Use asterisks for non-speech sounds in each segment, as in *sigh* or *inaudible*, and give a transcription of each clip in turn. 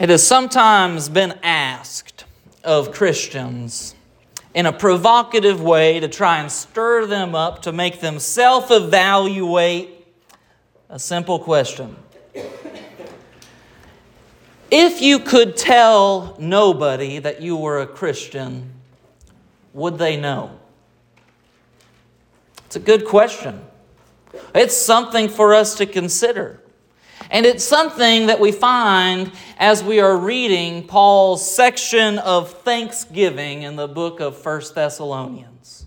It has sometimes been asked of Christians in a provocative way to try and stir them up, to make them self evaluate a simple question. If you could tell nobody that you were a Christian, would they know? It's a good question. It's something for us to consider. And it's something that we find as we are reading Paul's section of thanksgiving in the book of First Thessalonians.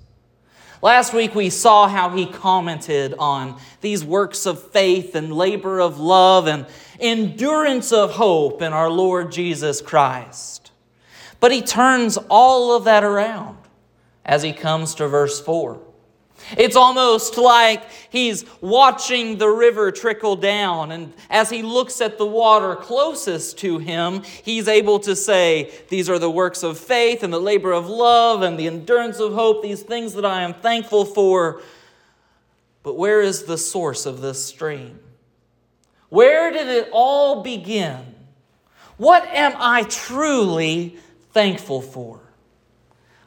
Last week we saw how he commented on these works of faith and labor of love and endurance of hope in our Lord Jesus Christ. But he turns all of that around as he comes to verse 4. It's almost like he's watching the river trickle down, and as he looks at the water closest to him, he's able to say, These are the works of faith and the labor of love and the endurance of hope, these things that I am thankful for. But where is the source of this stream? Where did it all begin? What am I truly thankful for?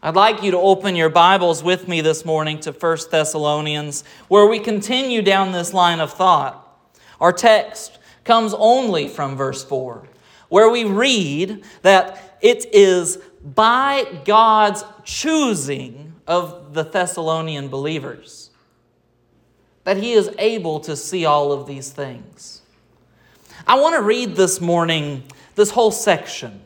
I'd like you to open your Bibles with me this morning to 1 Thessalonians, where we continue down this line of thought. Our text comes only from verse 4, where we read that it is by God's choosing of the Thessalonian believers that He is able to see all of these things. I want to read this morning this whole section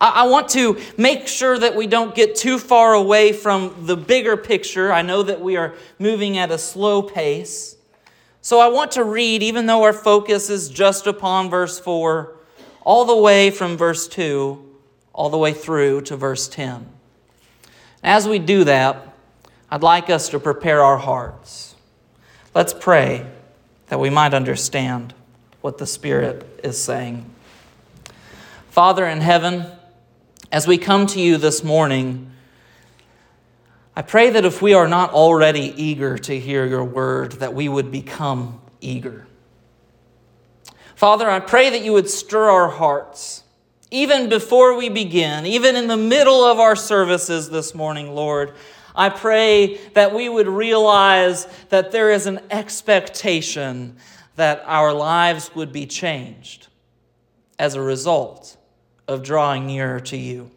I want to make sure that we don't get too far away from the bigger picture. I know that we are moving at a slow pace. So I want to read, even though our focus is just upon verse 4, all the way from verse 2, all the way through to verse 10. As we do that, I'd like us to prepare our hearts. Let's pray that we might understand what the Spirit is saying. Father in heaven, as we come to you this morning, I pray that if we are not already eager to hear your word, that we would become eager. Father, I pray that you would stir our hearts, even before we begin, even in the middle of our services this morning, Lord. I pray that we would realize that there is an expectation that our lives would be changed as a result of drawing nearer to you.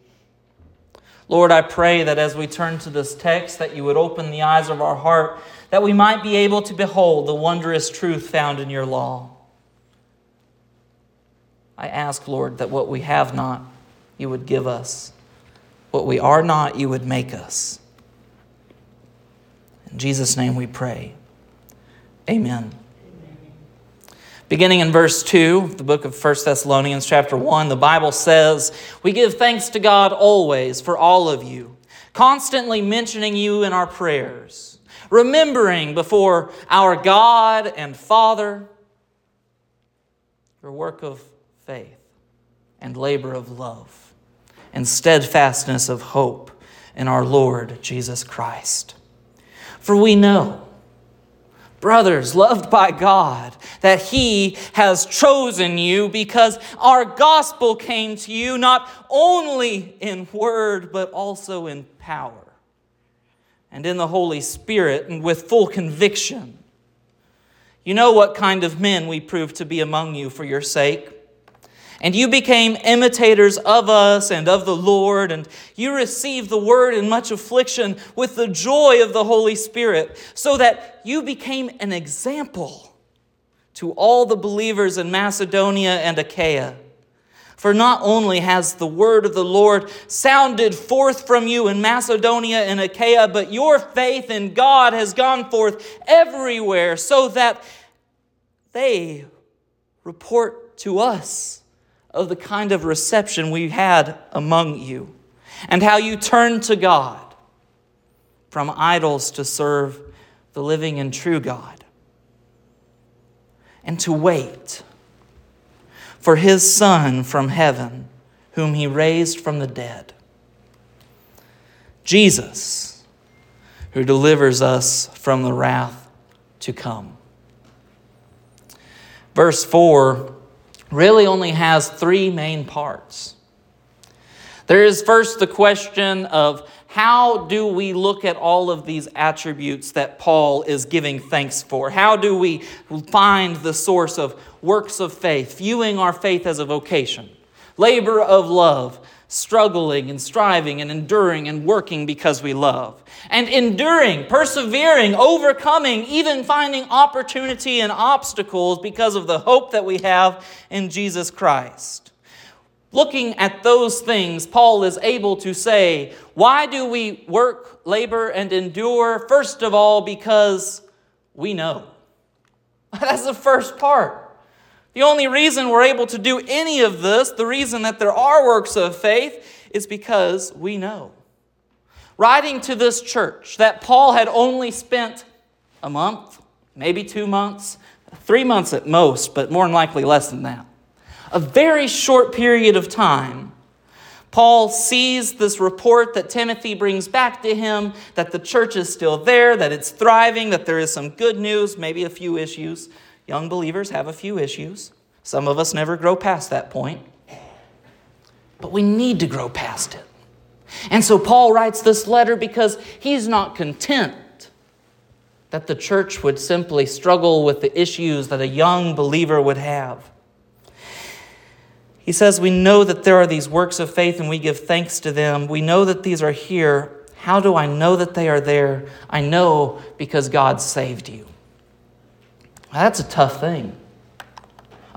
Lord, I pray that as we turn to this text, that you would open the eyes of our heart, that we might be able to behold the wondrous truth found in your law. I ask, Lord, that what we have not, you would give us. What we are not, you would make us. In Jesus' name we pray. Amen. Beginning in verse 2, the book of 1 Thessalonians, chapter 1, the Bible says, We give thanks to God always for all of you, constantly mentioning you in our prayers, remembering before our God and Father your work of faith and labor of love and steadfastness of hope in our Lord Jesus Christ. For we know brothers, loved by God, that He has chosen you because our gospel came to you not only in word, but also in power and in the Holy Spirit and with full conviction. You know what kind of men we proved to be among you for your sake. And you became imitators of us and of the Lord, and you received the word in much affliction with the joy of the Holy Spirit, so that you became an example to all the believers in Macedonia and Achaia. For not only has the word of the Lord sounded forth from you in Macedonia and Achaia, but your faith in God has gone forth everywhere, so that they report to us of the kind of reception we had among you, and how you turned to God from idols to serve the living and true God, and to wait for his Son from heaven, whom he raised from the dead. Jesus, who delivers us from the wrath to come. Verse 4 really only has three main parts. There is first the question of how do we look at all of these attributes that Paul is giving thanks for? How do we find the source of works of faith, viewing our faith as a vocation, labor of love, struggling and striving and enduring and working because we love, and enduring, persevering, overcoming, even finding opportunity and obstacles because of the hope that we have in Jesus Christ? Looking at those things, Paul is able to say, Why do we work, labor, and endure? First of all, because we know. *laughs* That's the first part. The only reason we're able to do any of this, the reason that there are works of faith, is because we know. Writing to this church that Paul had only spent a month, maybe two months, three months at most, but more than likely less than that a very short period of time, Paul sees this report that Timothy brings back to him that the church is still there, that it's thriving, that there is some good news, maybe a few issues. Young believers have a few issues. Some of us never grow past that point. But we need to grow past it. And so Paul writes this letter because he's not content that the church would simply struggle with the issues that a young believer would have. He says, We know that there are these works of faith and we give thanks to them. We know that these are here. How do I know that they are there? I know because God saved you. That's a tough thing.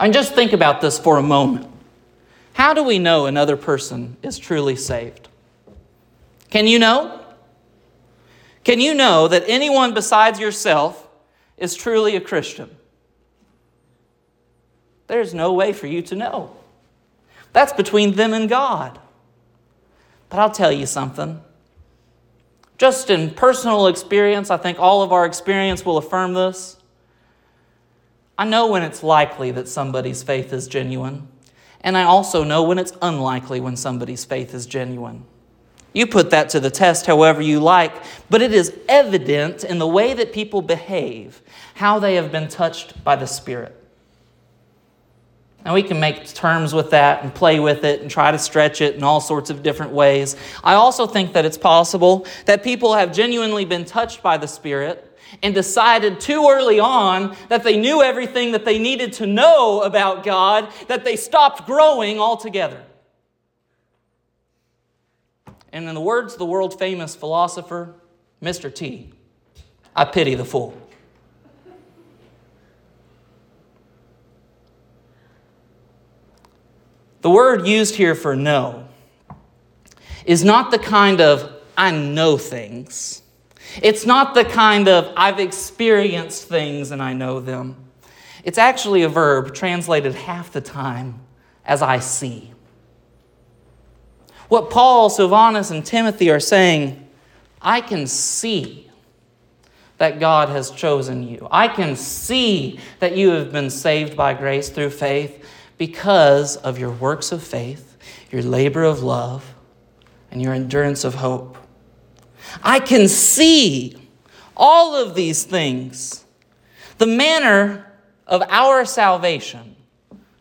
Mean, just think about this for a moment. How do we know another person is truly saved? Can you know? Can you know that anyone besides yourself is truly a Christian? There's no way for you to know. That's between them and God. But I'll tell you something. Just in personal experience, I think all of our experience will affirm this. I know when it's likely that somebody's faith is genuine, and I also know when it's unlikely when somebody's faith is genuine. You put that to the test however you like, but it is evident in the way that people behave how they have been touched by the Spirit. And we can make terms with that and play with it and try to stretch it in all sorts of different ways. I also think that it's possible that people have genuinely been touched by the Spirit and decided too early on that they knew everything that they needed to know about God, that they stopped growing altogether. And in the words of the world famous philosopher, Mr. T, I pity the fool. The word used here for know is not the kind of I know things. It's not the kind of I've experienced things and I know them. It's actually a verb translated half the time as I see. What Paul, Silvanus, and Timothy are saying, I can see that God has chosen you. I can see that you have been saved by grace through faith because of your works of faith, your labor of love, and your endurance of hope. I can see all of these things. The manner of our salvation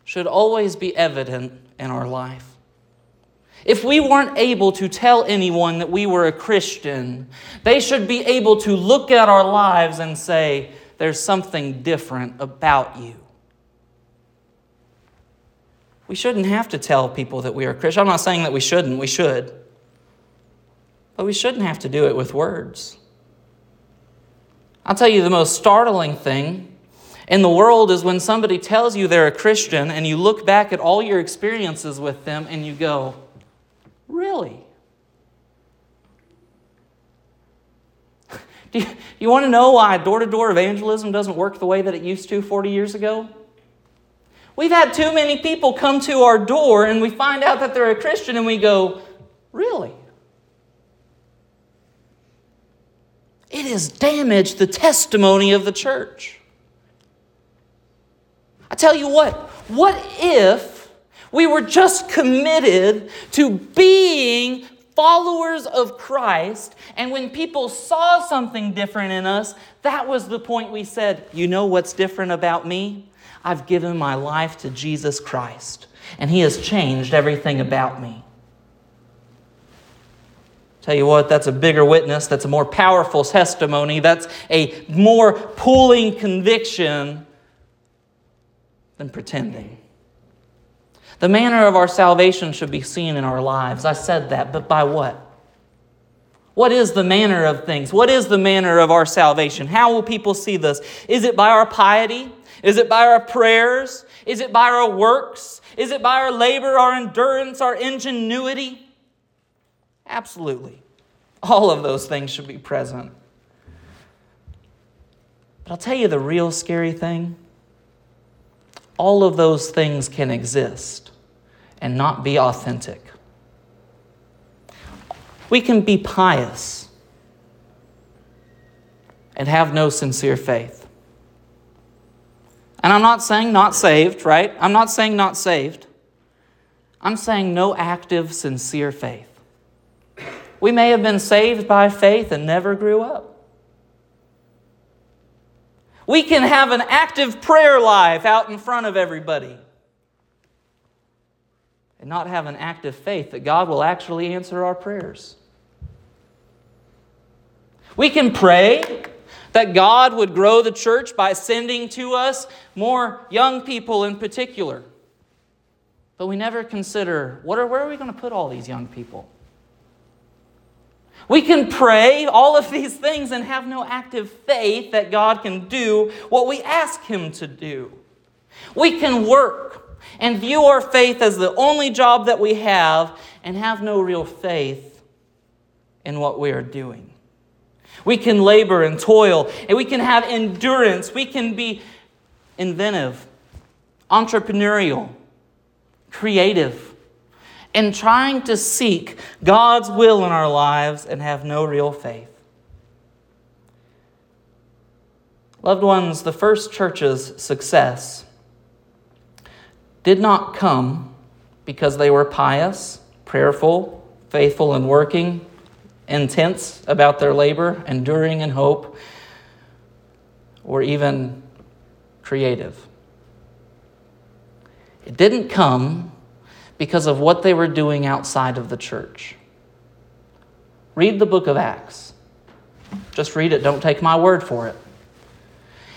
should always be evident in our life. If we weren't able to tell anyone that we were a Christian, they should be able to look at our lives and say, There's something different about you. We shouldn't have to tell people that we are Christian. I'm not saying that we shouldn't, we should. But we shouldn't have to do it with words. I'll tell you the most startling thing in the world is when somebody tells you they're a Christian and you look back at all your experiences with them and you go, Really? *laughs* Do you, you want to know why door to door evangelism doesn't work the way that it used to 40 years ago? We've had too many people come to our door and we find out that they're a Christian and we go, Really? It has damaged the testimony of the church. I tell you what, what if we were just committed to being followers of Christ, and when people saw something different in us, that was the point we said, You know what's different about me? I've given my life to Jesus Christ, and He has changed everything about me. Tell you what, that's a bigger witness, that's a more powerful testimony, that's a more pulling conviction than pretending. The manner of our salvation should be seen in our lives. I said that, but by what? What is the manner of things? What is the manner of our salvation? How will people see this? Is it by our piety? Is it by our prayers? Is it by our works? Is it by our labor, our endurance, our ingenuity? Absolutely. All of those things should be present. But I'll tell you the real scary thing all of those things can exist and not be authentic. We can be pious and have no sincere faith. And I'm not saying not saved, right? I'm not saying not saved. I'm saying no active, sincere faith. We may have been saved by faith and never grew up. We can have an active prayer life out in front of everybody and not have an active faith that God will actually answer our prayers. We can pray that God would grow the church by sending to us more young people in particular. But we never consider what are, where are we going to put all these young people? We can pray all of these things and have no active faith that God can do what we ask Him to do. We can work and view our faith as the only job that we have and have no real faith in what we are doing. We can labor and toil, and we can have endurance. We can be inventive, entrepreneurial, creative in trying to seek God's will in our lives and have no real faith. Loved ones, the first church's success did not come because they were pious, prayerful, faithful in working, intense about their labor, enduring in hope, or even creative. It didn't come because of what they were doing outside of the church. Read the book of Acts. Just read it, don't take my word for it.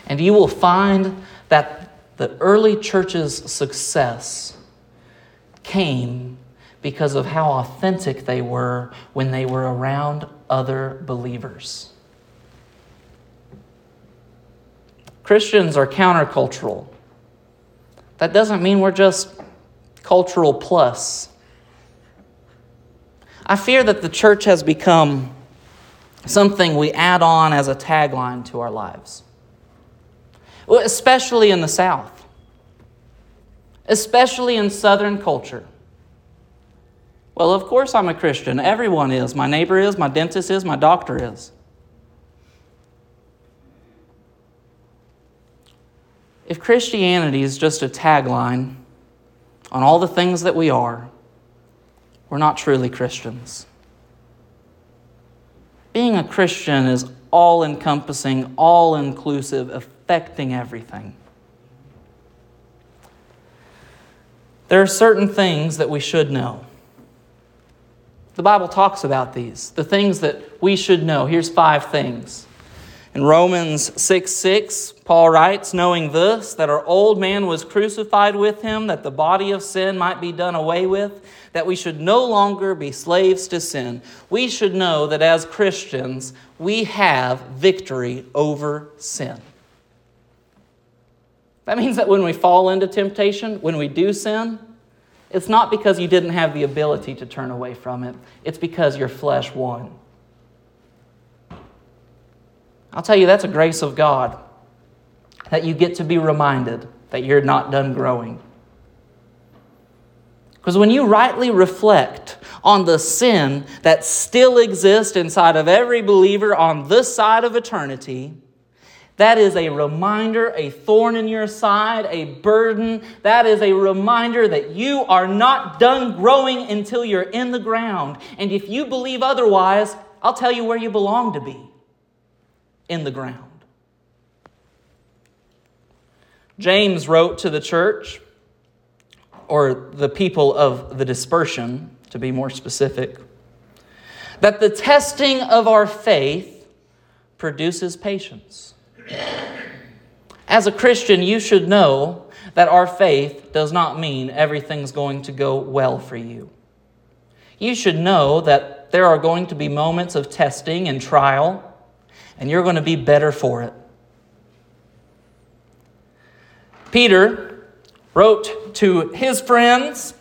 And you will find that the early church's success came because of how authentic they were when they were around other believers. Christians are countercultural. That doesn't mean we're just cultural plus. I fear that the church has become something we add on as a tagline to our lives, especially in the South, especially in Southern culture. Well, of course, I'm a Christian. Everyone is. My neighbor is, my dentist is, my doctor is. If Christianity is just a tagline, on all the things that we are, we're not truly Christians. Being a Christian is all encompassing, all inclusive, affecting everything. There are certain things that we should know. The Bible talks about these, the things that we should know. Here's five things. In Romans 6 6, Paul writes, Knowing this, that our old man was crucified with him, that the body of sin might be done away with, that we should no longer be slaves to sin. We should know that as Christians, we have victory over sin. That means that when we fall into temptation, when we do sin, it's not because you didn't have the ability to turn away from it, it's because your flesh won. I'll tell you, that's a grace of God that you get to be reminded that you're not done growing. Because when you rightly reflect on the sin that still exists inside of every believer on this side of eternity, that is a reminder, a thorn in your side, a burden. That is a reminder that you are not done growing until you're in the ground. And if you believe otherwise, I'll tell you where you belong to be in the ground. James wrote to the church, or the people of the dispersion, to be more specific, that the testing of our faith produces patience. As a Christian, you should know that our faith does not mean everything's going to go well for you. You should know that there are going to be moments of testing and trial, and you're going to be better for it. Peter wrote to his friends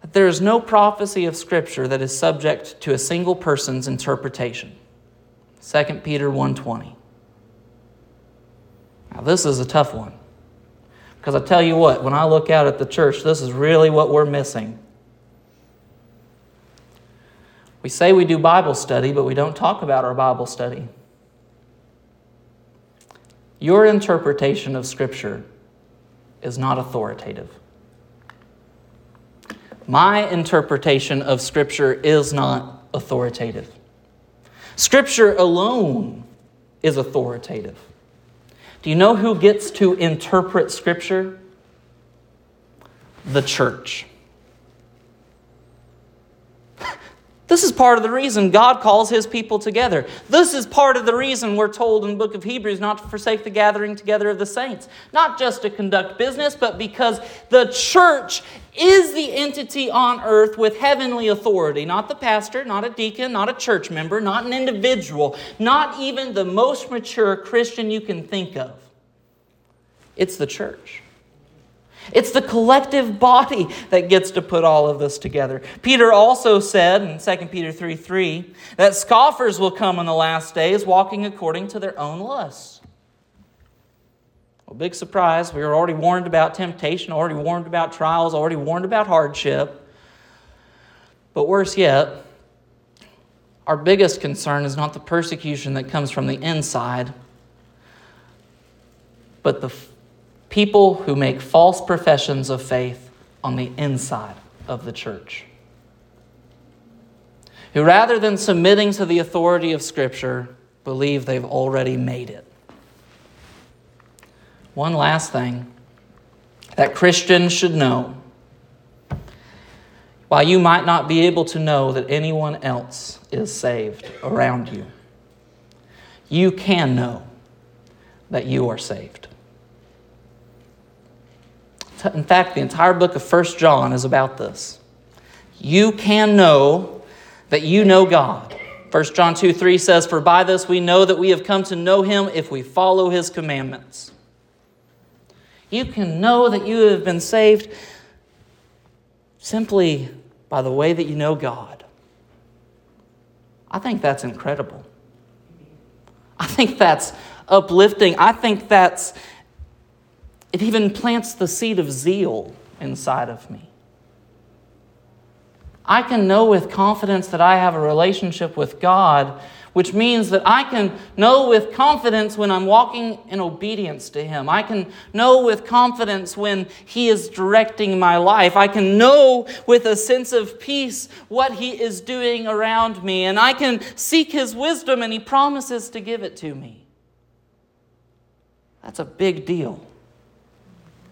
that there is no prophecy of Scripture that is subject to a single person's interpretation. 2 Peter 1:20. Now this is a tough one. Because I tell you what, when I look out at the church, this is really what we're missing. We say we do Bible study, but we don't talk about our Bible study. Your interpretation of Scripture is not authoritative. My interpretation of Scripture is not authoritative. Scripture alone is authoritative. Do you know who gets to interpret Scripture? The church. This is part of the reason God calls his people together. This is part of the reason we're told in the book of Hebrews not to forsake the gathering together of the saints. Not just to conduct business, but because the church is the entity on earth with heavenly authority. Not the pastor, not a deacon, not a church member, not an individual, not even the most mature Christian you can think of. It's the church. It's the collective body that gets to put all of this together. Peter also said in 2 Peter 3 3 that scoffers will come in the last days walking according to their own lusts. Well, big surprise. We were already warned about temptation, already warned about trials, already warned about hardship. But worse yet, our biggest concern is not the persecution that comes from the inside, but the people who make false professions of faith on the inside of the church. Who, rather than submitting to the authority of Scripture, believe they've already made it. One last thing that Christians should know. While you might not be able to know that anyone else is saved around you, you can know that you are saved. In fact, the entire book of First John is about this. You can know that you know God. 1 John 2 3 says, For by this we know that we have come to know him if we follow his commandments. You can know that you have been saved simply by the way that you know God. I think that's incredible. I think that's uplifting. I think that's it even plants the seed of zeal inside of me. I can know with confidence that I have a relationship with God, which means that I can know with confidence when I'm walking in obedience to Him. I can know with confidence when He is directing my life. I can know with a sense of peace what He is doing around me. And I can seek His wisdom, and He promises to give it to me. That's a big deal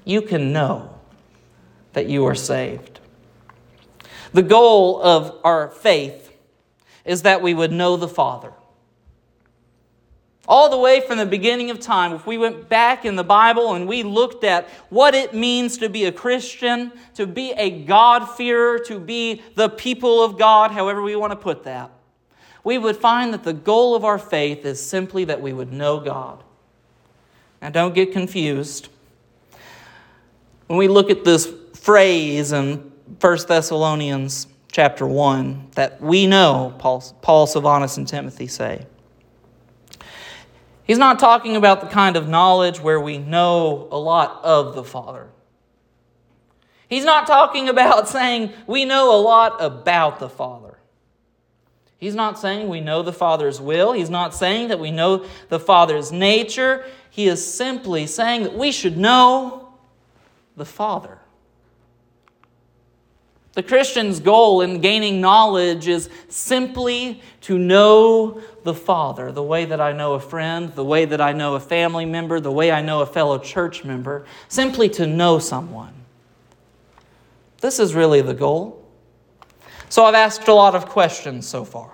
you can know that you are saved. The goal of our faith is that we would know the Father. All the way from the beginning of time, if we went back in the Bible and we looked at what it means to be a Christian, to be a God-fearer, to be the people of God, however we want to put that, we would find that the goal of our faith is simply that we would know God. Now, don't get confused. When we look at this phrase in 1 Thessalonians chapter 1 that we know, Paul, Paul, Silvanus, and Timothy say, he's not talking about the kind of knowledge where we know a lot of the Father. He's not talking *laughs* about saying we know a lot about the Father. He's not saying we know the Father's will. He's not saying that we know the Father's nature. He is simply saying that we should know the Father. The Christian's goal in gaining knowledge is simply to know the Father, the way that I know a friend, the way that I know a family member, the way I know a fellow church member, simply to know someone. This is really the goal. So I've asked a lot of questions so far.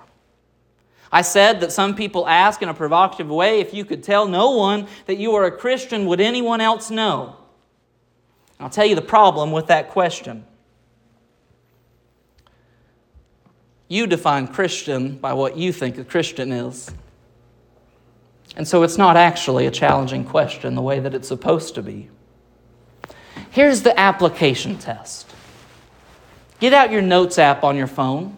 I said that some people ask in a provocative way if you could tell no one that you are a Christian, would anyone else know? I'll tell you the problem with that question. You define Christian by what you think a Christian is. And so it's not actually a challenging question the way that it's supposed to be. Here's the application test get out your notes app on your phone,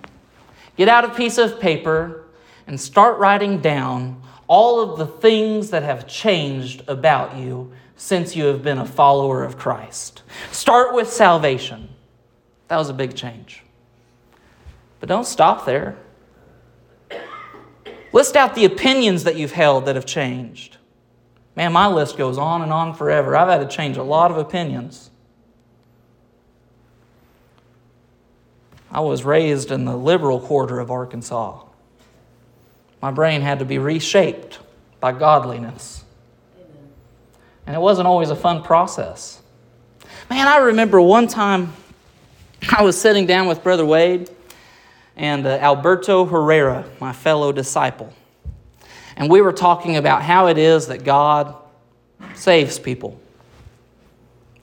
get out a piece of paper, and start writing down all of the things that have changed about you since you have been a follower of Christ. Start with salvation. That was a big change. But don't stop there. List out the opinions that you've held that have changed. Man, my list goes on and on forever. I've had to change a lot of opinions. I was raised in the liberal quarter of Arkansas. My brain had to be reshaped by godliness. And it wasn't always a fun process. Man, I remember one time I was sitting down with Brother Wade and uh, Alberto Herrera, my fellow disciple. And we were talking about how it is that God saves people.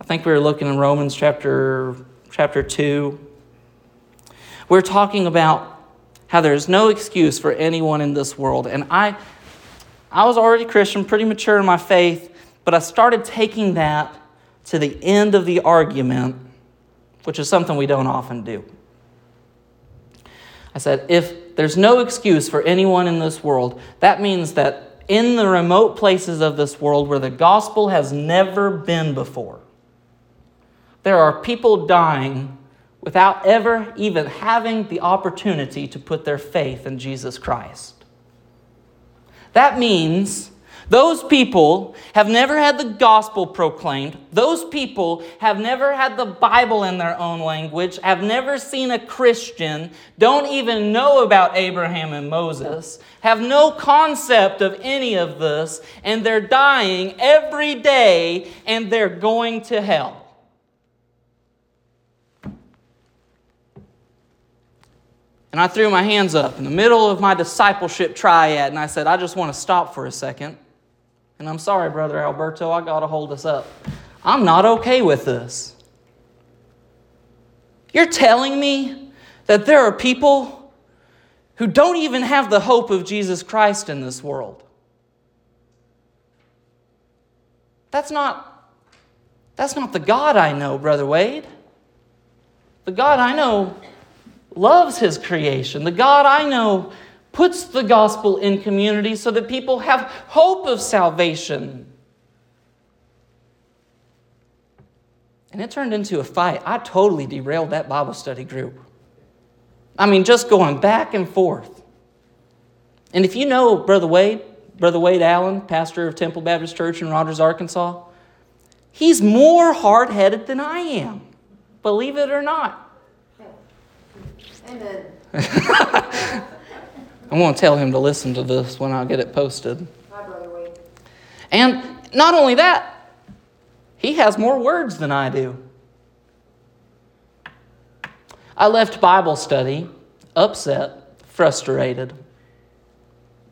I think we were looking in Romans chapter, chapter 2. We're talking about how there's no excuse for anyone in this world. And I, I was already Christian, pretty mature in my faith, but I started taking that to the end of the argument, which is something we don't often do. I said, if there's no excuse for anyone in this world, that means that in the remote places of this world where the gospel has never been before, there are people dying without ever even having the opportunity to put their faith in Jesus Christ. That means those people have never had the gospel proclaimed. Those people have never had the Bible in their own language, have never seen a Christian, don't even know about Abraham and Moses, have no concept of any of this, and they're dying every day and they're going to hell. And I threw my hands up in the middle of my discipleship triad and I said, I just want to stop for a second. And I'm sorry, Brother Alberto, I got to hold us up. I'm not okay with this. You're telling me that there are people who don't even have the hope of Jesus Christ in this world. That's not, that's not the God I know, Brother Wade. The God I know loves his creation. The God I know puts the gospel in community so that people have hope of salvation. And it turned into a fight. I totally derailed that Bible study group. I mean, just going back and forth. And if you know Brother Wade, Brother Wade Allen, pastor of Temple Baptist Church in Rogers, Arkansas, he's more hard headed than I am, believe it or not. Amen. *laughs* I'm going to tell him to listen to this when I get it posted. And not only that, he has more words than I do. I left Bible study upset, frustrated,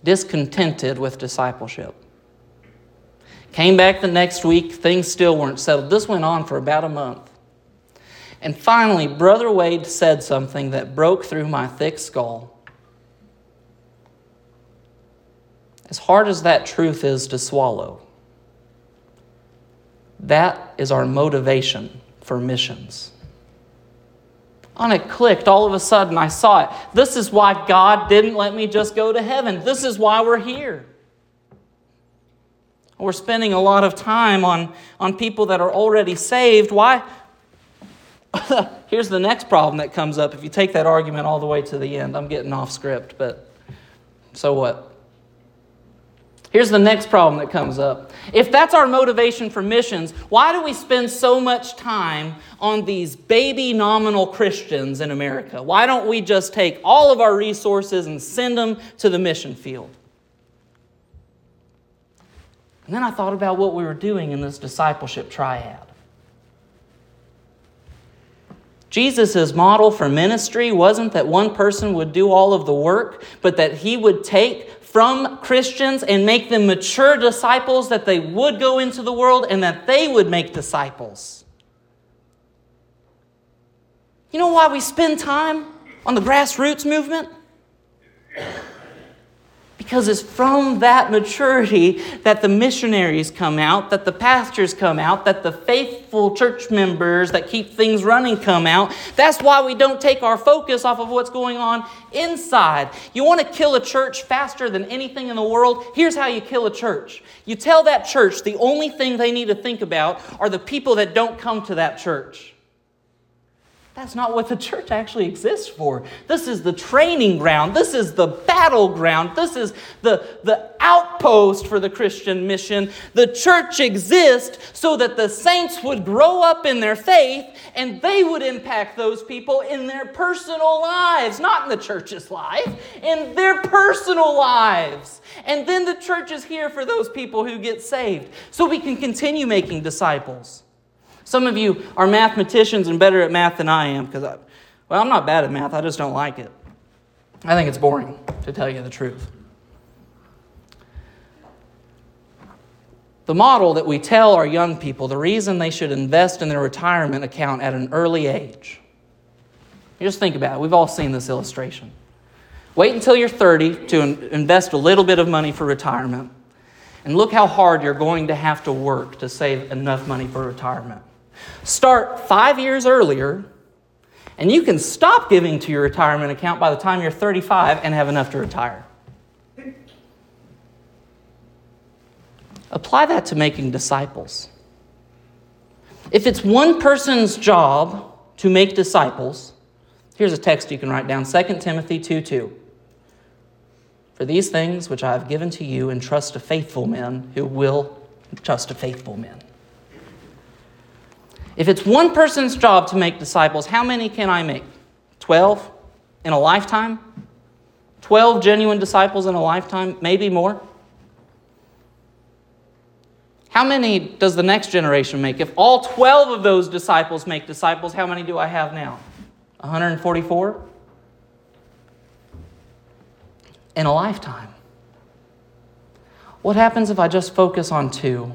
discontented with discipleship. Came back the next week, things still weren't settled. This went on for about a month. And finally, Brother Wade said something that broke through my thick skull. As hard as that truth is to swallow, that is our motivation for missions. And it clicked all of a sudden. I saw it. This is why God didn't let me just go to heaven. This is why we're here. We're spending a lot of time on, on people that are already saved. Why, *laughs* Here's the next problem that comes up if you take that argument all the way to the end. I'm getting off script, but so what? Here's the next problem that comes up. If that's our motivation for missions, why do we spend so much time on these baby nominal Christians in America? Why don't we just take all of our resources and send them to the mission field? And then I thought about what we were doing in this discipleship triad. Jesus' model for ministry wasn't that one person would do all of the work, but that he would take from Christians and make them mature disciples, that they would go into the world and that they would make disciples. You know why we spend time on the grassroots movement? Because it's from that maturity that the missionaries come out, that the pastors come out, that the faithful church members that keep things running come out. That's why we don't take our focus off of what's going on inside. You want to kill a church faster than anything in the world? Here's how you kill a church you tell that church the only thing they need to think about are the people that don't come to that church. That's not what the church actually exists for. This is the training ground. This is the battleground. This is the, the outpost for the Christian mission. The church exists so that the saints would grow up in their faith and they would impact those people in their personal lives, not in the church's life, in their personal lives. And then the church is here for those people who get saved so we can continue making disciples. Some of you are mathematicians and better at math than I am because, well, I'm not bad at math, I just don't like it. I think it's boring, to tell you the truth. The model that we tell our young people, the reason they should invest in their retirement account at an early age. You just think about it. We've all seen this illustration. Wait until you're 30 to invest a little bit of money for retirement. And look how hard you're going to have to work to save enough money for retirement. Start five years earlier, and you can stop giving to your retirement account by the time you're 35 and have enough to retire. Apply that to making disciples. If it's one person's job to make disciples, here's a text you can write down 2 Timothy 2 2. For these things which I have given to you, entrust to faithful men who will trust to faithful men. If it's one person's job to make disciples, how many can I make? 12 in a lifetime? 12 genuine disciples in a lifetime? Maybe more? How many does the next generation make? If all 12 of those disciples make disciples, how many do I have now? 144? In a lifetime. What happens if I just focus on two?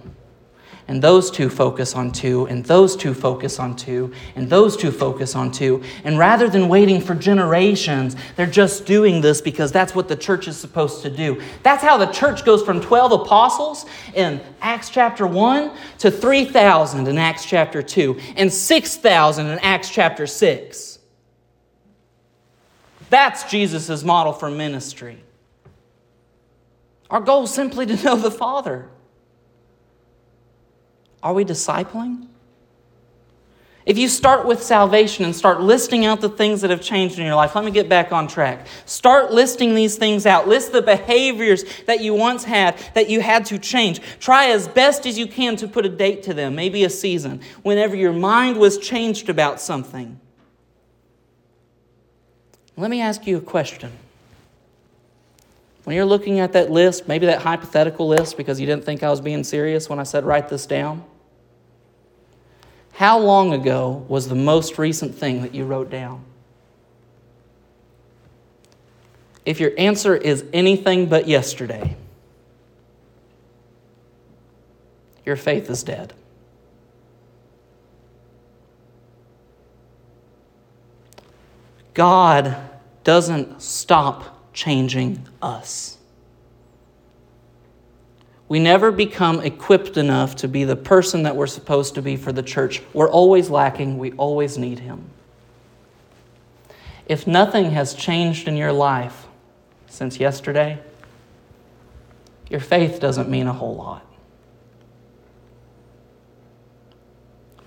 And those two focus on two, and those two focus on two, and those two focus on two. And rather than waiting for generations, they're just doing this because that's what the church is supposed to do. That's how the church goes from 12 apostles in Acts chapter 1 to 3,000 in Acts chapter 2 and 6,000 in Acts chapter 6. That's Jesus' model for ministry. Our goal is simply to know the Father. Are we discipling? If you start with salvation and start listing out the things that have changed in your life, let me get back on track. Start listing these things out. List the behaviors that you once had that you had to change. Try as best as you can to put a date to them, maybe a season, whenever your mind was changed about something. Let me ask you a question. When you're looking at that list, maybe that hypothetical list because you didn't think I was being serious when I said write this down, how long ago was the most recent thing that you wrote down? If your answer is anything but yesterday, your faith is dead. God doesn't stop changing us. We never become equipped enough to be the person that we're supposed to be for the church. We're always lacking, we always need Him. If nothing has changed in your life since yesterday, your faith doesn't mean a whole lot.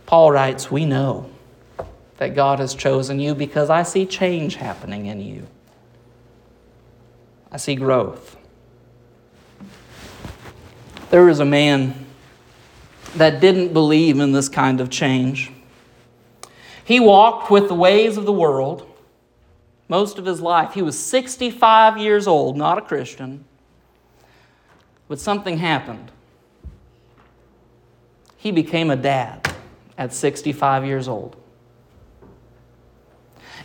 Paul writes, We know that God has chosen you because I see change happening in you. I see growth. There was a man that didn't believe in this kind of change. He walked with the ways of the world most of his life. He was 65 years old, not a Christian. But something happened. He became a dad at 65 years old.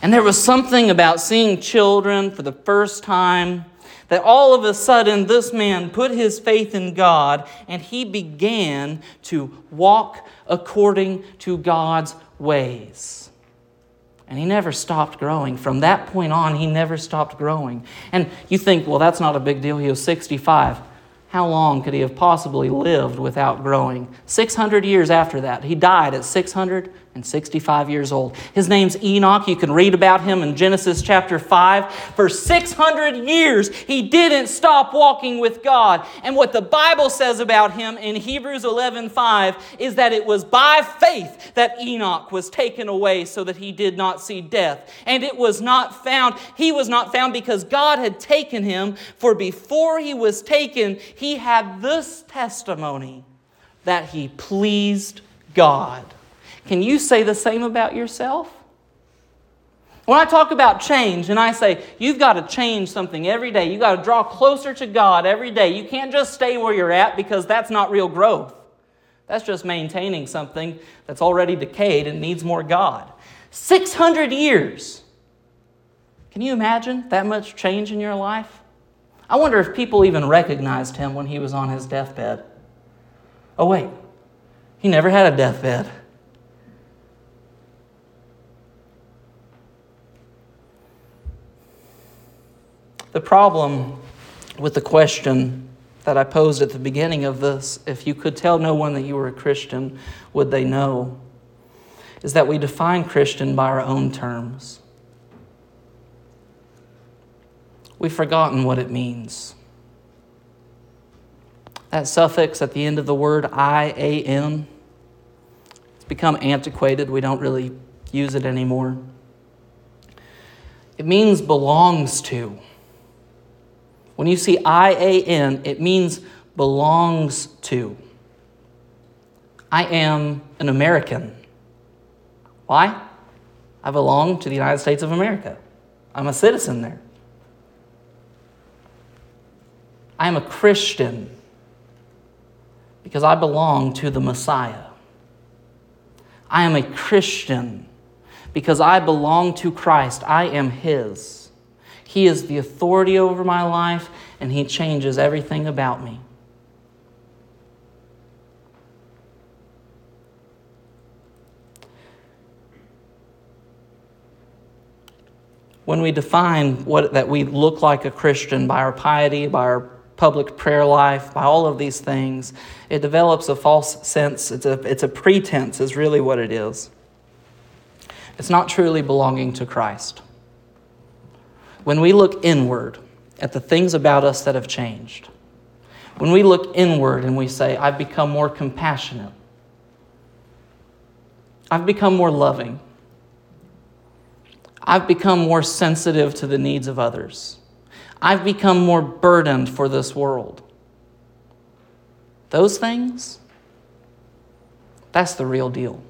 And there was something about seeing children for the first time that all of a sudden this man put his faith in God and he began to walk according to God's ways. And he never stopped growing. From that point on, he never stopped growing. And you think, well, that's not a big deal. He was 65. How long could he have possibly lived without growing? 600 years after that. He died at 665 years old. His name's Enoch. You can read about him in Genesis chapter 5. For 600 years, he didn't stop walking with God. And what the Bible says about him in Hebrews 11:5 is that it was by faith that Enoch was taken away so that he did not see death. And it was not found, he was not found because God had taken him, for before he was taken, he had this testimony that he pleased God. Can you say the same about yourself? When I talk about change and I say you've got to change something every day, you've got to draw closer to God every day. You can't just stay where you're at because that's not real growth. That's just maintaining something that's already decayed and needs more God. 600 years. Can you imagine that much change in your life? I wonder if people even recognized him when he was on his deathbed. Oh, wait, he never had a deathbed. The problem with the question that I posed at the beginning of this, if you could tell no one that you were a Christian, would they know? Is that we define Christian by our own terms. We've forgotten what it means. That suffix at the end of the word I A M, it's become antiquated. We don't really use it anymore. It means belongs to. When you see I A N, it means belongs to. I am an American. Why? I belong to the United States of America. I'm a citizen there. I am a Christian because I belong to the Messiah. I am a Christian because I belong to Christ. I am His. He is the authority over my life, and He changes everything about me. When we define what, that we look like a Christian by our piety, by our public prayer life, by all of these things, it develops a false sense. It's a, it's a pretense, is really what it is. It's not truly belonging to Christ when we look inward at the things about us that have changed, when we look inward and we say, I've become more compassionate, I've become more loving, I've become more sensitive to the needs of others, I've become more burdened for this world. Those things, that's the real deal.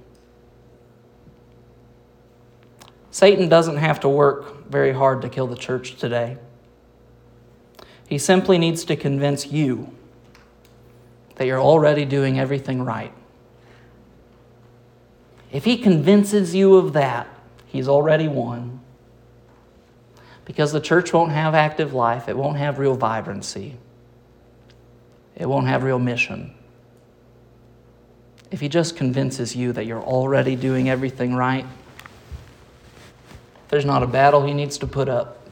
Satan doesn't have to work very hard to kill the church today. He simply needs to convince you that you're already doing everything right. If he convinces you of that, he's already won. Because the church won't have active life, it won't have real vibrancy, it won't have real mission. If he just convinces you that you're already doing everything right, there's not a battle he needs to put up.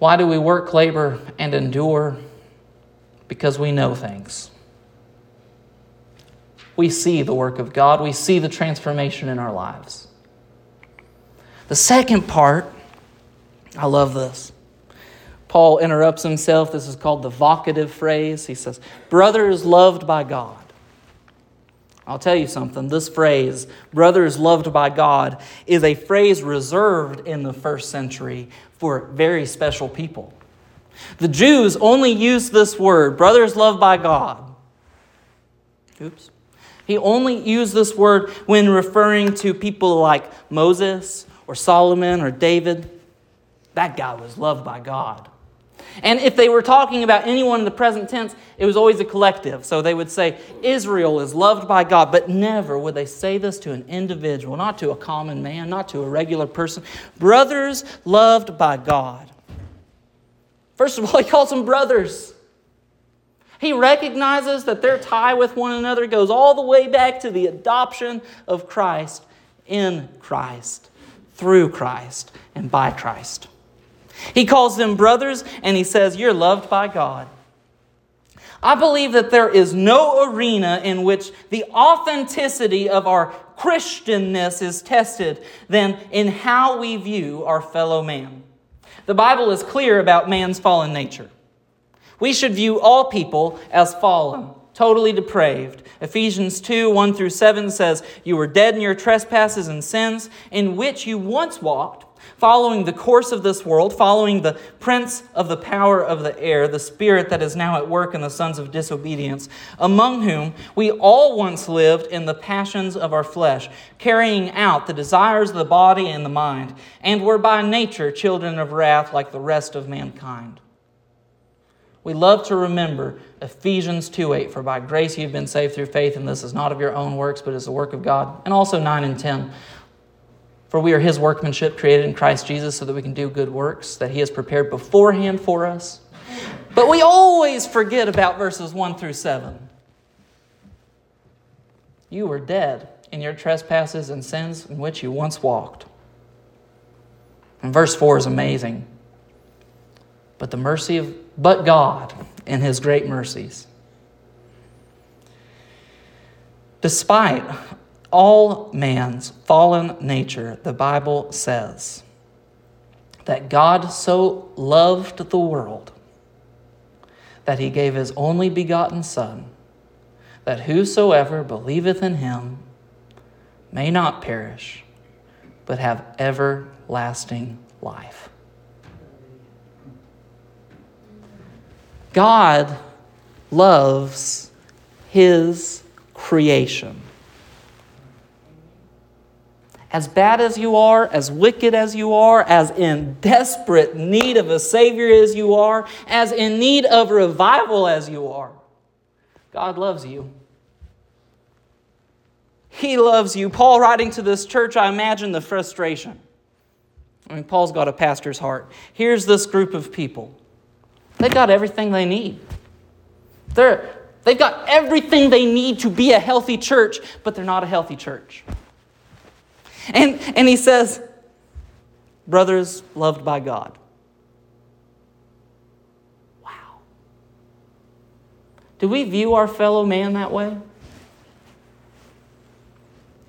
Why do we work, labor, and endure? Because we know things. We see the work of God, we see the transformation in our lives. The second part, I love this. Paul interrupts himself. This is called the vocative phrase. He says, Brother is loved by God. I'll tell you something. This phrase, brothers loved by God, is a phrase reserved in the first century for very special people. The Jews only used this word, brothers loved by God. Oops. He only used this word when referring to people like Moses or Solomon or David. That guy was loved by God. And if they were talking about anyone in the present tense, it was always a collective. So they would say, Israel is loved by God, but never would they say this to an individual, not to a common man, not to a regular person. Brothers loved by God. First of all, *laughs* he calls them brothers. He recognizes that their tie with one another goes all the way back to the adoption of Christ in Christ, through Christ, and by Christ. He calls them brothers and he says, You're loved by God. I believe that there is no arena in which the authenticity of our Christianness is tested than in how we view our fellow man. The Bible is clear about man's fallen nature. We should view all people as fallen, totally depraved. Ephesians 2 1 through 7 says, You were dead in your trespasses and sins, in which you once walked following the course of this world, following the prince of the power of the air, the spirit that is now at work in the sons of disobedience, among whom we all once lived in the passions of our flesh, carrying out the desires of the body and the mind, and were by nature children of wrath like the rest of mankind. We love to remember Ephesians 2 8, for by grace you've been saved through faith, and this is not of your own works, but is the work of God. And also 9 and 10. For we are his workmanship created in Christ Jesus so that we can do good works that he has prepared beforehand for us. But we always forget about verses 1 through 7. You were dead in your trespasses and sins in which you once walked. And verse 4 is amazing. But the mercy of but God in his great mercies. Despite all man's fallen nature, the Bible says that God so loved the world that he gave his only begotten Son, that whosoever believeth in him may not perish, but have everlasting life. God loves his creation as bad as you are, as wicked as you are, as in desperate need of a Savior as you are, as in need of revival as you are, God loves you. He loves you. Paul writing to this church, I imagine the frustration. I mean, Paul's got a pastor's heart. Here's this group of people. They've got everything they need. They're, they've got everything they need to be a healthy church, but they're not a healthy church. And, and he says, Brothers loved by God. Wow. Do we view our fellow man that way?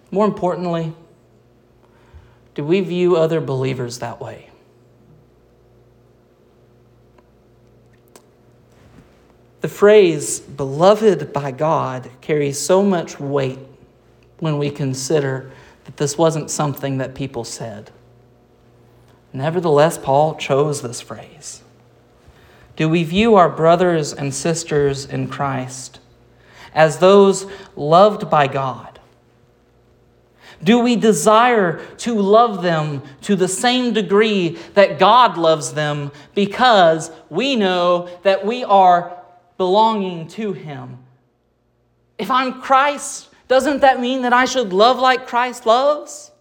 More importantly, do we view other believers that way? The phrase beloved by God carries so much weight when we consider that this wasn't something that people said. Nevertheless, Paul chose this phrase. Do we view our brothers and sisters in Christ as those loved by God? Do we desire to love them to the same degree that God loves them because we know that we are belonging to Him? If I'm Christ, doesn't that mean that I should love like Christ loves?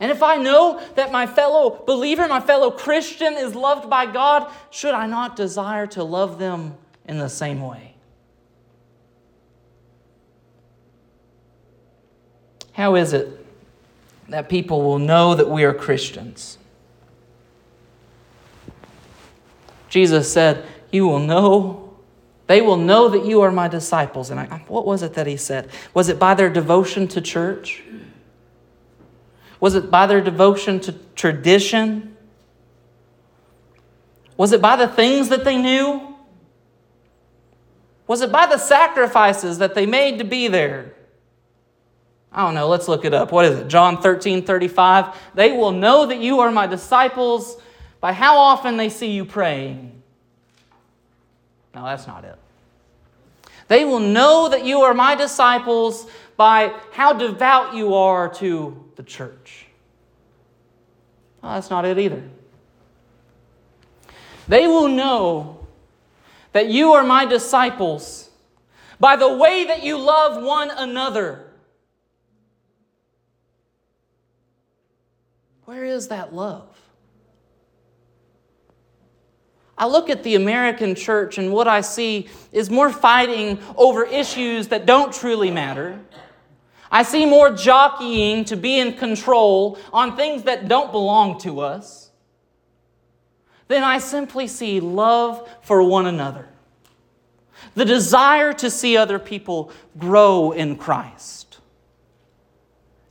And if I know that my fellow believer, my fellow Christian is loved by God, should I not desire to love them in the same way? How is it that people will know that we are Christians? Jesus said, You will know they will know that you are my disciples. And I, what was it that he said? Was it by their devotion to church? Was it by their devotion to tradition? Was it by the things that they knew? Was it by the sacrifices that they made to be there? I don't know. Let's look it up. What is it? John 13 35. They will know that you are my disciples by how often they see you praying. No, that's not it. They will know that you are my disciples by how devout you are to the church. Well, that's not it either. They will know that you are my disciples by the way that you love one another. Where is that love? I look at the American church and what I see is more fighting over issues that don't truly matter. I see more jockeying to be in control on things that don't belong to us. Then I simply see love for one another, the desire to see other people grow in Christ.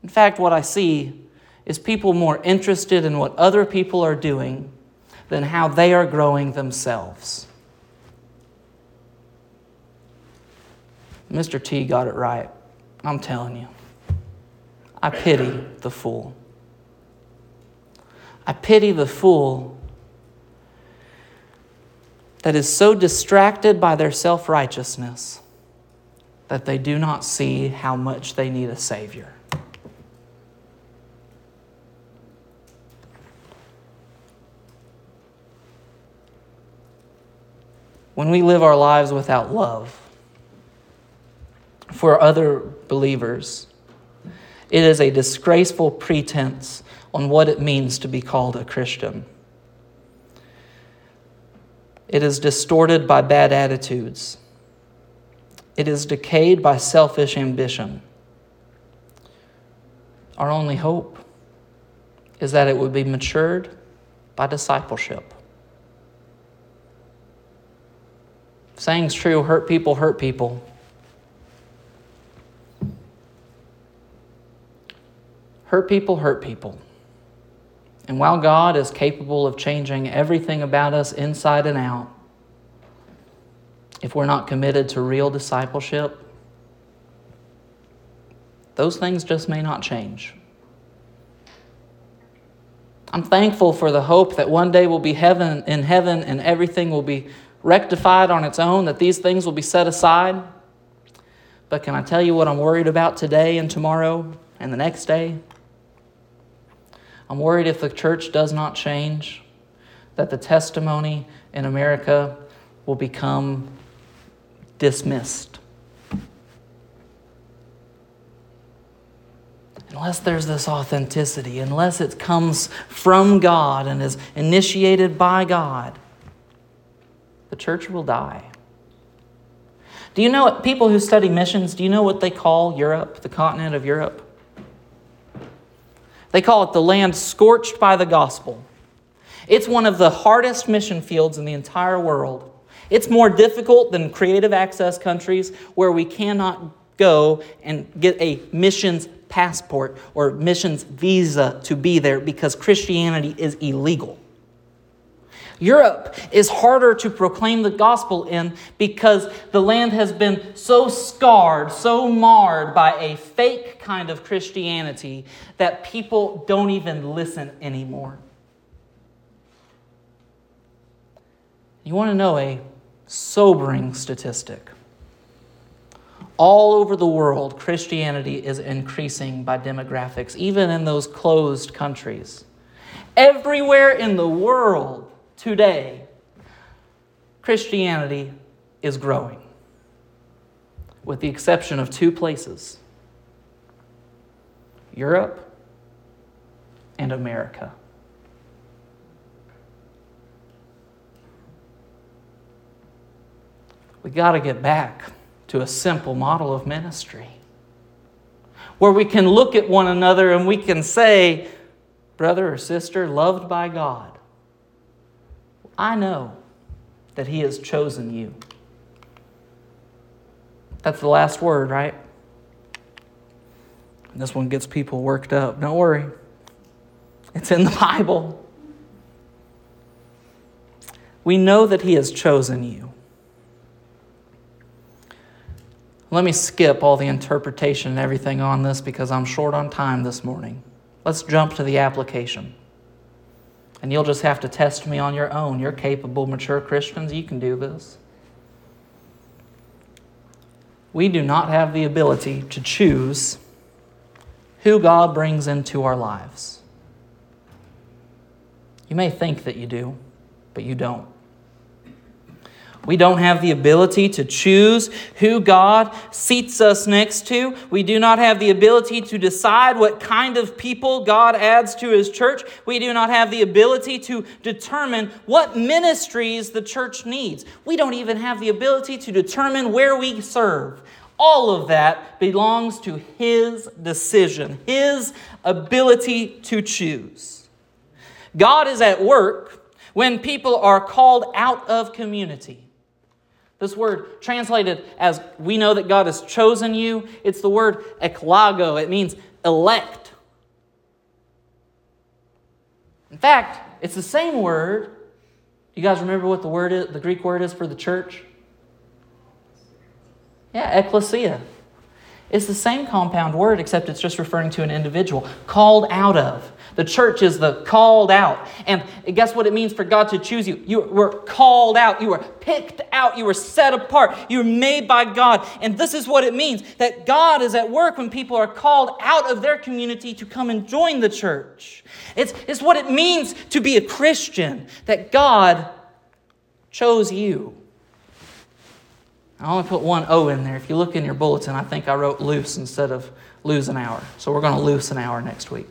In fact, what I see is people more interested in what other people are doing than how they are growing themselves. Mr. T got it right. I'm telling you. I pity the fool. I pity the fool that is so distracted by their self righteousness that they do not see how much they need a Savior. When we live our lives without love for other believers, it is a disgraceful pretense on what it means to be called a Christian. It is distorted by bad attitudes. It is decayed by selfish ambition. Our only hope is that it would be matured by discipleship. Saying's true hurt people hurt people. Hurt people hurt people. And while God is capable of changing everything about us inside and out, if we're not committed to real discipleship, those things just may not change. I'm thankful for the hope that one day we'll be heaven in heaven and everything will be rectified on its own, that these things will be set aside. But can I tell you what I'm worried about today and tomorrow and the next day? I'm worried if the church does not change, that the testimony in America will become dismissed. Unless there's this authenticity, unless it comes from God and is initiated by God, church will die. Do you know people who study missions, do you know what they call Europe, the continent of Europe? They call it the land scorched by the gospel. It's one of the hardest mission fields in the entire world. It's more difficult than creative access countries where we cannot go and get a missions passport or missions visa to be there because Christianity is illegal. Europe is harder to proclaim the gospel in because the land has been so scarred, so marred by a fake kind of Christianity that people don't even listen anymore. You want to know a sobering statistic? All over the world, Christianity is increasing by demographics, even in those closed countries. Everywhere in the world, today, Christianity is growing, with the exception of two places Europe and America. We got to get back to a simple model of ministry where we can look at one another and we can say, brother or sister, loved by God, I know that He has chosen you. That's the last word, right? This one gets people worked up. Don't worry, it's in the *laughs* Bible. We know that He has chosen you. Let me skip all the interpretation and everything on this because I'm short on time this morning. Let's jump to the application. And you'll just have to test me on your own. You're capable, mature Christians. You can do this. We do not have the ability to choose who God brings into our lives. You may think that you do, but you don't. We don't have the ability to choose who God seats us next to. We do not have the ability to decide what kind of people God adds to His church. We do not have the ability to determine what ministries the church needs. We don't even have the ability to determine where we serve. All of that belongs to His decision, His ability to choose. God is at work when people are called out of community. This word translated as we know that God has chosen you, it's the word eklago. It means elect. In fact, it's the same word. You guys remember what the word is, the Greek word is for the church? Yeah, ecclesia. It's the same compound word, except it's just referring to an individual. Called out of. The church is the called out. And guess what it means for God to choose you? You were called out. You were picked out. You were set apart. You were made by God. And this is what it means that God is at work when people are called out of their community to come and join the church. It's, it's what it means to be a Christian, that God chose you. I only put one O in there. If you look in your bulletin, I think I wrote loose instead of lose an hour. So we're going to lose an hour next week.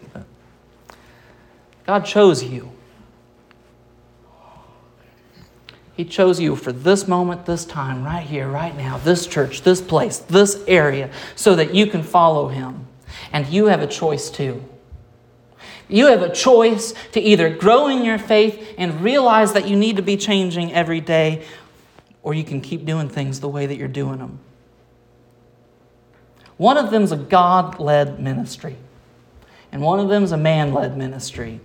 God chose you. He chose you for this moment, this time, right here, right now, this church, this place, this area, so that you can follow Him. And you have a choice too. You have a choice to either grow in your faith and realize that you need to be changing every day, or you can keep doing things the way that you're doing them. One of them is a God led ministry, and one of them is a man led ministry.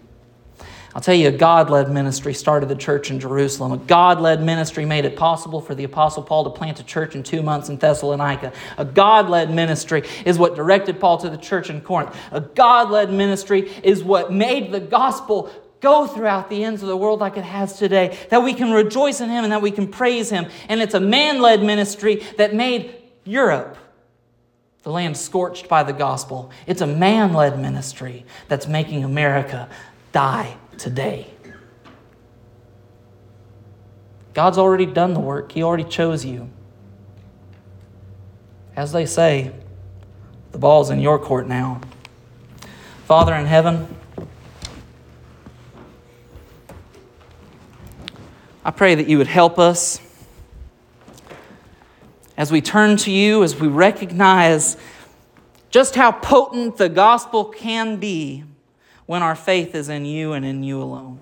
I'll tell you, a God led ministry started the church in Jerusalem. A God led ministry made it possible for the Apostle Paul to plant a church in two months in Thessalonica. A God led ministry is what directed Paul to the church in Corinth. A God led ministry is what made the gospel go throughout the ends of the world like it has today. That we can rejoice in Him and that we can praise Him. And it's a man led ministry that made Europe the land scorched by the gospel. It's a man led ministry that's making America die today. God's already done the work, He already chose you. As they say, the ball's in your court now. Father in heaven, I pray that you would help us as we turn to you, as we recognize just how potent the gospel can be when our faith is in you and in you alone.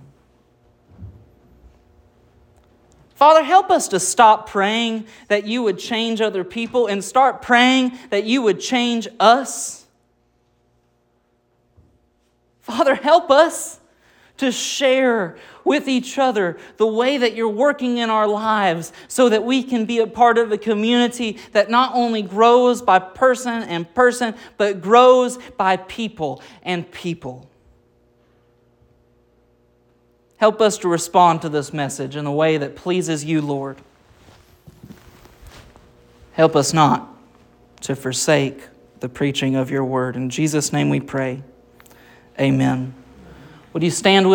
Father, help us to stop praying that you would change other people and start praying that you would change us. Father, help us to share with each other the way that you're working in our lives so that we can be a part of a community that not only grows by person and person, but grows by people and people. Help us to respond to this message in a way that pleases you, Lord. Help us not to forsake the preaching of your word. In Jesus' name we pray. Amen. Would you stand with